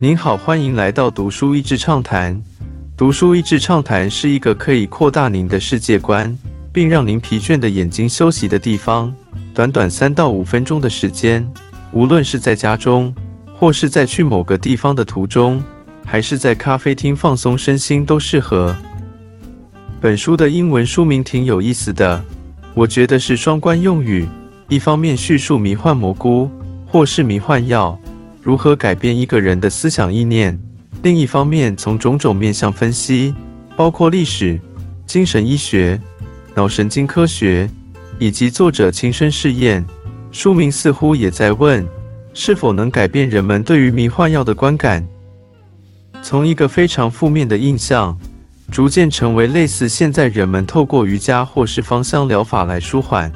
您好，欢迎来到读书益智畅谈。读书益智畅谈是一个可以扩大您的世界观，并让您疲倦的眼睛休息的地方。短短三到五分钟的时间，无论是在家中，或是在去某个地方的途中，还是在咖啡厅放松身心，都适合。本书的英文书名挺有意思的，我觉得是双关用语。一方面叙述迷幻蘑菇或是迷幻药如何改变一个人的思想意念，另一方面从种种面向分析，包括历史、精神医学、脑神经科学以及作者亲身试验。书名似乎也在问，是否能改变人们对于迷幻药的观感，从一个非常负面的印象，逐渐成为类似现在人们透过瑜伽或是芳香疗法来舒缓。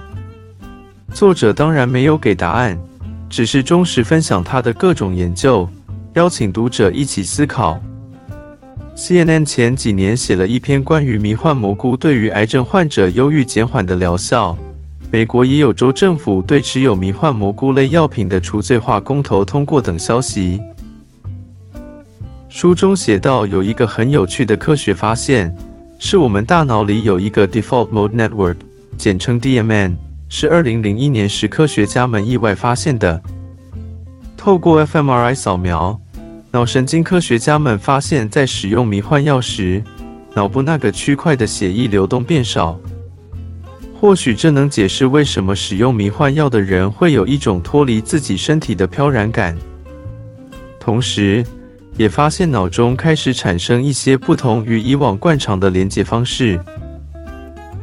作者当然没有给答案，只是忠实分享他的各种研究，邀请读者一起思考。CNN 前几年写了一篇关于迷幻蘑菇对于癌症患者忧郁减缓的疗效。美国也有州政府对持有迷幻蘑菇类药品的除罪化公投通过等消息。书中写到，有一个很有趣的科学发现，是我们大脑里有一个 Default Mode Network，简称 DMN。是二零零一年时科学家们意外发现的。透过 fMRI 扫描，脑神经科学家们发现，在使用迷幻药时，脑部那个区块的血液流动变少。或许这能解释为什么使用迷幻药的人会有一种脱离自己身体的飘然感。同时，也发现脑中开始产生一些不同于以往惯常的连接方式。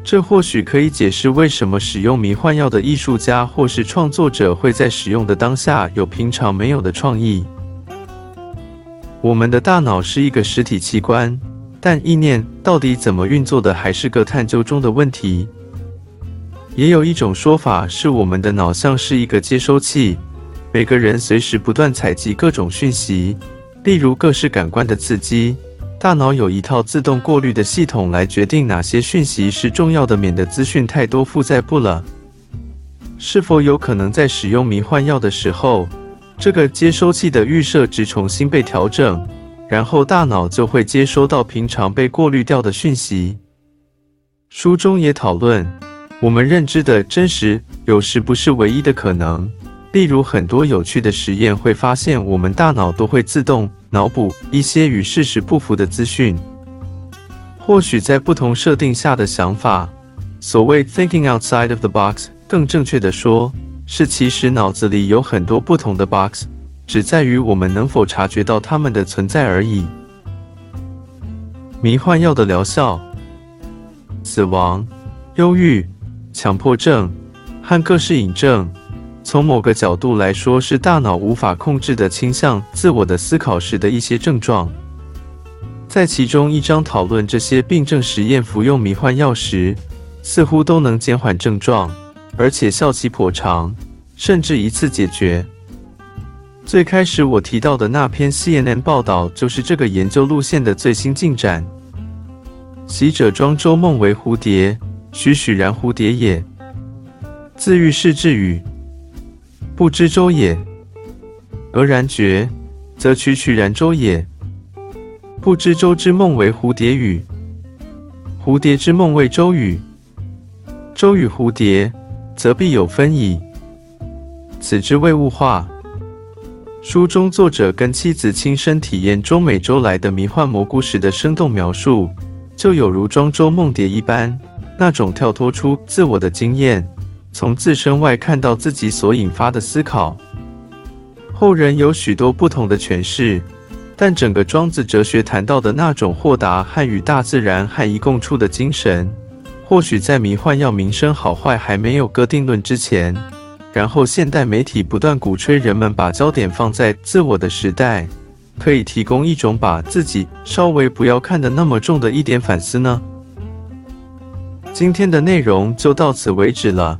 这或许可以解释为什么使用迷幻药的艺术家或是创作者会在使用的当下有平常没有的创意。我们的大脑是一个实体器官，但意念到底怎么运作的还是个探究中的问题。也有一种说法是，我们的脑像是一个接收器，每个人随时不断采集各种讯息，例如各式感官的刺激。大脑有一套自动过滤的系统来决定哪些讯息是重要的，免得资讯太多负载不了。是否有可能在使用迷幻药的时候，这个接收器的预设值重新被调整，然后大脑就会接收到平常被过滤掉的讯息？书中也讨论，我们认知的真实有时不是唯一的可能。例如，很多有趣的实验会发现，我们大脑都会自动。脑补一些与事实不符的资讯，或许在不同设定下的想法，所谓 thinking outside of the box，更正确的说，是其实脑子里有很多不同的 box，只在于我们能否察觉到它们的存在而已。迷幻药的疗效、死亡、忧郁、强迫症和各式瘾症。从某个角度来说，是大脑无法控制的倾向自我的思考时的一些症状。在其中一章讨论这些病症实验，服用迷幻药时，似乎都能减缓症状，而且效期颇长，甚至一次解决。最开始我提到的那篇 CNN 报道，就是这个研究路线的最新进展。习者庄周梦为蝴蝶，栩栩然蝴蝶也。自愈是治语。不知周也，俄然觉，则曲曲然周也。不知周之梦为蝴蝶语，蝴蝶之梦为周语。周与蝴蝶，则必有分矣。此之谓物化。书中作者跟妻子亲身体验中美洲来的迷幻蘑菇时的生动描述，就有如庄周梦蝶一般，那种跳脱出自我的经验。从自身外看到自己所引发的思考，后人有许多不同的诠释，但整个庄子哲学谈到的那种豁达和与大自然和一共处的精神，或许在迷幻药名声好坏还没有个定论之前，然后现代媒体不断鼓吹人们把焦点放在自我的时代，可以提供一种把自己稍微不要看得那么重的一点反思呢？今天的内容就到此为止了。